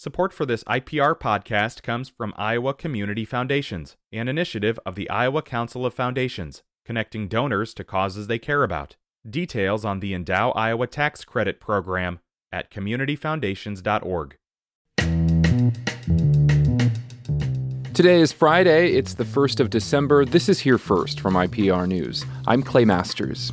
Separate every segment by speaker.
Speaker 1: Support for this IPR podcast comes from Iowa Community Foundations, an initiative of the Iowa Council of Foundations, connecting donors to causes they care about. Details on the Endow Iowa Tax Credit Program at communityfoundations.org.
Speaker 2: Today is Friday. It's the 1st of December. This is Here First from IPR News. I'm Clay Masters.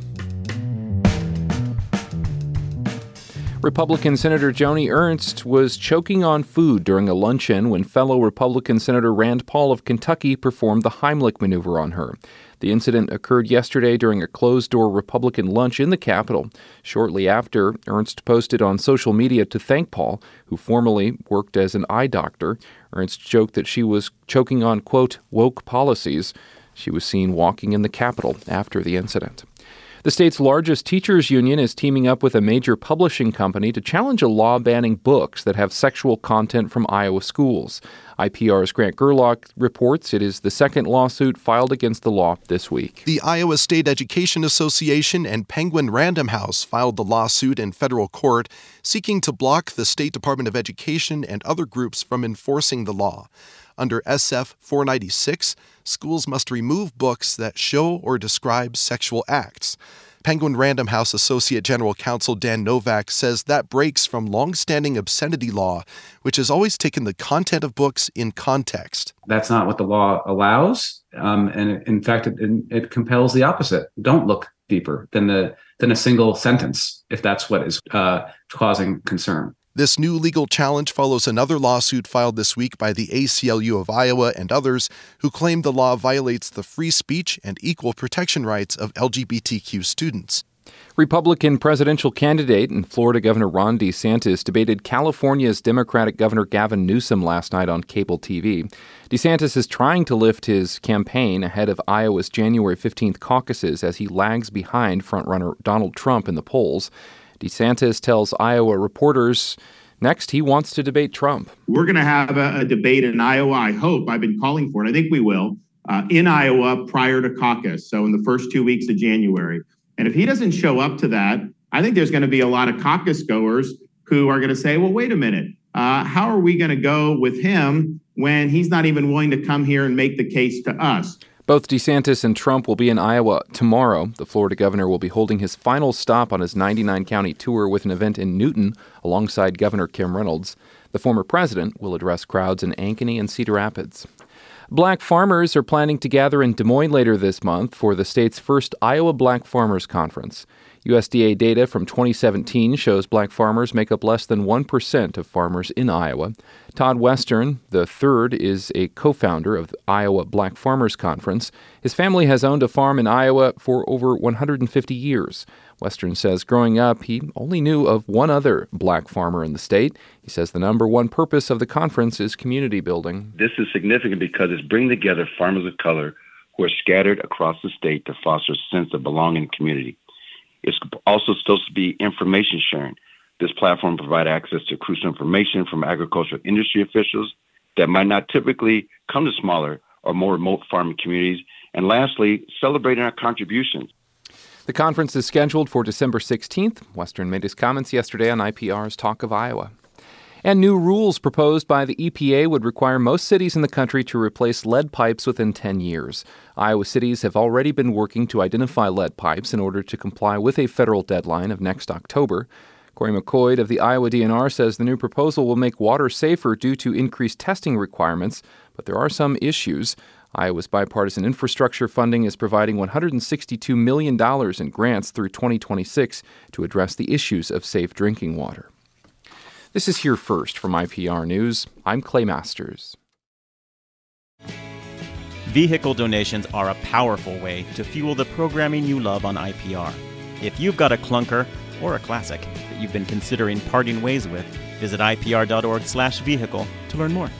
Speaker 2: Republican Senator Joni Ernst was choking on food during a luncheon when fellow Republican Senator Rand Paul of Kentucky performed the Heimlich maneuver on her. The incident occurred yesterday during a closed door Republican lunch in the Capitol. Shortly after, Ernst posted on social media to thank Paul, who formerly worked as an eye doctor. Ernst joked that she was choking on, quote, woke policies. She was seen walking in the Capitol after the incident. The state's largest teachers union is teaming up with a major publishing company to challenge a law banning books that have sexual content from Iowa schools. IPR's Grant Gerlock reports it is the second lawsuit filed against the law this week.
Speaker 3: The Iowa State Education Association and Penguin Random House filed the lawsuit in federal court, seeking to block the State Department of Education and other groups from enforcing the law. Under SF 496, schools must remove books that show or describe sexual acts. Penguin Random House Associate General Counsel Dan Novak says that breaks from long-standing obscenity law, which has always taken the content of books in context.
Speaker 4: That's not what the law allows, um, and in fact, it, it, compels the opposite. Don't look deeper than the than a single sentence if that's what is uh, causing concern.
Speaker 3: This new legal challenge follows another lawsuit filed this week by the ACLU of Iowa and others who claim the law violates the free speech and equal protection rights of LGBTQ students.
Speaker 2: Republican presidential candidate and Florida Governor Ron DeSantis debated California's Democratic Governor Gavin Newsom last night on cable TV. DeSantis is trying to lift his campaign ahead of Iowa's January 15th caucuses as he lags behind frontrunner Donald Trump in the polls. DeSantis tells Iowa reporters next he wants to debate Trump.
Speaker 5: We're going to have a, a, debate in Iowa, I hope. I've been calling for it. I think we will. Uh, in Iowa prior to caucus, so in the first two weeks of January. And if he doesn't show up to that, I think there's going to be a lot of caucus goers who are going to say, well, wait a minute. Uh, how are we going to go with him when he's not even willing to come here and make the case to us?
Speaker 2: Both DeSantis and Trump will be in Iowa tomorrow. The Florida governor will be holding his final stop on his 99 county tour with an event in Newton alongside Governor Kim Reynolds. The former president will address crowds in Ankeny and Cedar Rapids. Black farmers are planning to gather in Des Moines later this month for the state's first Iowa Black Farmers Conference. USDA data from 2017 shows black farmers make up less than 1% of farmers in Iowa. Todd Western, the third, is a co founder of the Iowa Black Farmers Conference. His family has owned a farm in Iowa for over 150 years. Western says growing up, he only knew of one other black farmer in the state. He says the number one purpose of the conference is community building.
Speaker 6: This is significant because it's bringing together farmers of color who are scattered across the state to foster a sense of belonging and community. It's also supposed to be information sharing. This platform provides access to crucial information from agricultural industry officials that might not typically come to smaller or more remote farming communities. And lastly, celebrating our contributions.
Speaker 2: The conference is scheduled for December 16th. Western made his comments yesterday on IPR's Talk of Iowa. And new rules proposed by the EPA would require most cities in the country to replace lead pipes within 10 years. Iowa cities have already been working to identify lead pipes in order to comply with a federal deadline of next October. Corey McCoy of the Iowa DNR says the new proposal will make water safer due to increased testing requirements, but there are some issues. Iowa's bipartisan infrastructure funding is providing $162 million in grants through 2026 to address the issues of safe drinking water. This is Here First from IPR News. I'm Clay Masters.
Speaker 7: Vehicle donations are a powerful way to fuel the programming you love on IPR. If you've got a clunker or a classic that you've been considering parting ways with, visit ipr.org/vehicle to learn more.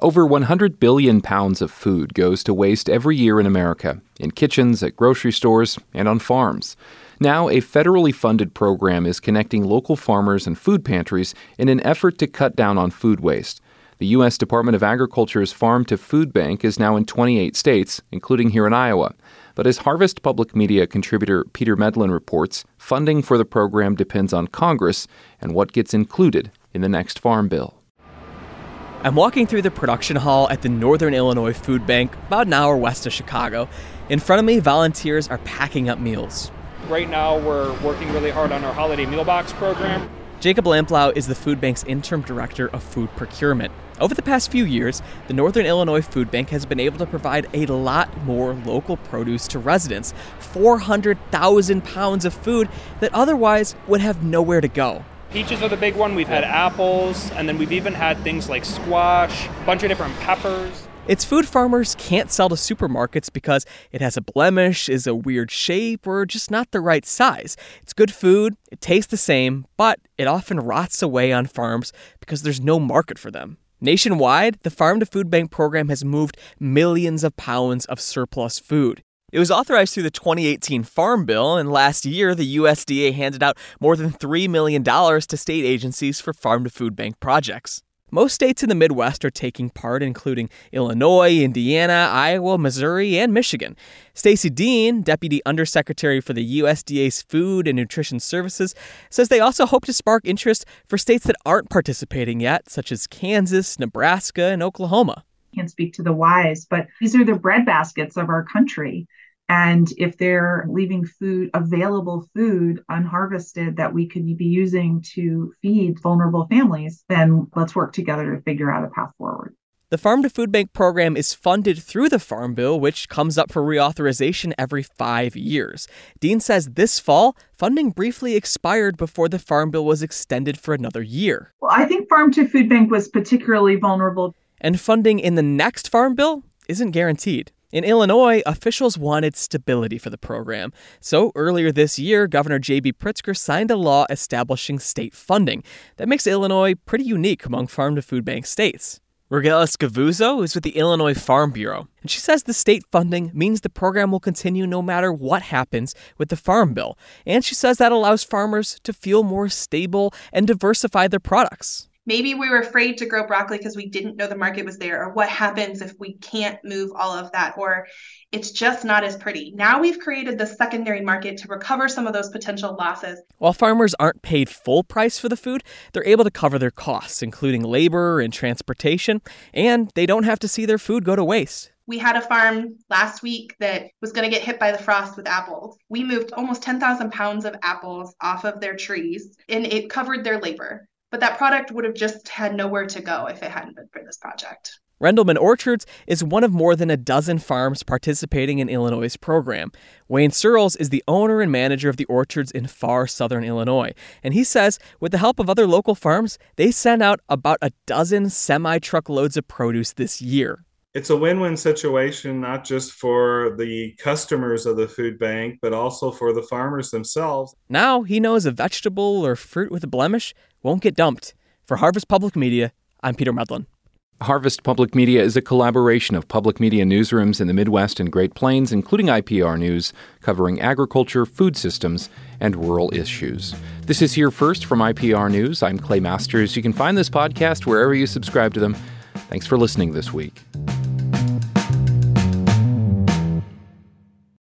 Speaker 2: Over 100 billion pounds of food goes to waste every year in America, in kitchens, at grocery stores, and on farms. Now, a federally funded program is connecting local farmers and food pantries in an effort to cut down on food waste. The U.S. Department of Agriculture's Farm to Food Bank is now in 28 states, including here in Iowa. But as Harvest Public Media contributor Peter Medlin reports, funding for the program depends on Congress and what gets included in the next Farm Bill.
Speaker 8: I'm walking through the production hall at the Northern Illinois Food Bank, about an hour west of Chicago. In front of me, volunteers are packing up meals.
Speaker 9: Right now, we're working really hard on our holiday meal box program.
Speaker 8: Jacob Lamplau is the food bank's interim director of food procurement. Over the past few years, the Northern Illinois Food Bank has been able to provide a lot more local produce to residents 400,000 pounds of food that otherwise would have nowhere to go.
Speaker 9: Peaches are the big one. We've had apples, and then we've even had things like squash, a bunch of different peppers.
Speaker 8: It's food farmers can't sell to supermarkets because it has a blemish, is a weird shape, or just not the right size. It's good food, it tastes the same, but it often rots away on farms because there's no market for them. Nationwide, the Farm to Food Bank program has moved millions of pounds of surplus food. It was authorized through the 2018 Farm Bill, and last year the USDA handed out more than $3 million to state agencies for farm to food bank projects. Most states in the Midwest are taking part, including Illinois, Indiana, Iowa, Missouri, and Michigan. Stacy Dean, Deputy Undersecretary for the USDA's Food and Nutrition Services, says they also hope to spark interest for states that aren't participating yet, such as Kansas, Nebraska, and Oklahoma.
Speaker 10: Can't speak to the whys, but these are the breadbaskets of our country. And if they're leaving food, available food unharvested that we could be using to feed vulnerable families, then let's work together to figure out a path forward.
Speaker 8: The Farm to Food Bank program is funded through the Farm Bill, which comes up for reauthorization every five years. Dean says this fall, funding briefly expired before the Farm Bill was extended for another year.
Speaker 10: Well, I think Farm to Food Bank was particularly vulnerable.
Speaker 8: And funding in the next Farm Bill isn't guaranteed. In Illinois, officials wanted stability for the program. So earlier this year, Governor J.B. Pritzker signed a law establishing state funding that makes Illinois pretty unique among farm to food bank states. Rogelia Scavuzzo is with the Illinois Farm Bureau, and she says the state funding means the program will continue no matter what happens with the Farm Bill. And she says that allows farmers to feel more stable and diversify their products
Speaker 11: maybe we were afraid to grow broccoli because we didn't know the market was there or what happens if we can't move all of that or it's just not as pretty. Now we've created the secondary market to recover some of those potential losses.
Speaker 8: While farmers aren't paid full price for the food they're able to cover their costs including labor and transportation and they don't have to see their food go to waste.
Speaker 11: We had a farm last week that was going to get hit by the frost with apples. We moved almost 10,000 pounds of apples off of their trees and it covered their labor but that product would have just had nowhere to go if it hadn't been for this project.
Speaker 8: Rendleman Orchards is one of more than a dozen farms participating in Illinois' program. Wayne Searles is the owner and manager of the orchards in far southern Illinois, and he says with the help of other local farms, they sent out about a dozen semi truckloads of produce this year.
Speaker 12: It's a win win situation, not just for the customers of the food bank, but also for the farmers themselves.
Speaker 8: Now he knows a vegetable or fruit with a blemish won't get dumped. For Harvest Public Media, I'm Peter Medlin.
Speaker 2: Harvest Public Media is a collaboration of public media newsrooms in the Midwest and Great Plains, including IPR News, covering agriculture, food systems, and rural issues. This is Here First from IPR News. I'm Clay Masters. You can find this podcast wherever you subscribe to them. Thanks for listening this week.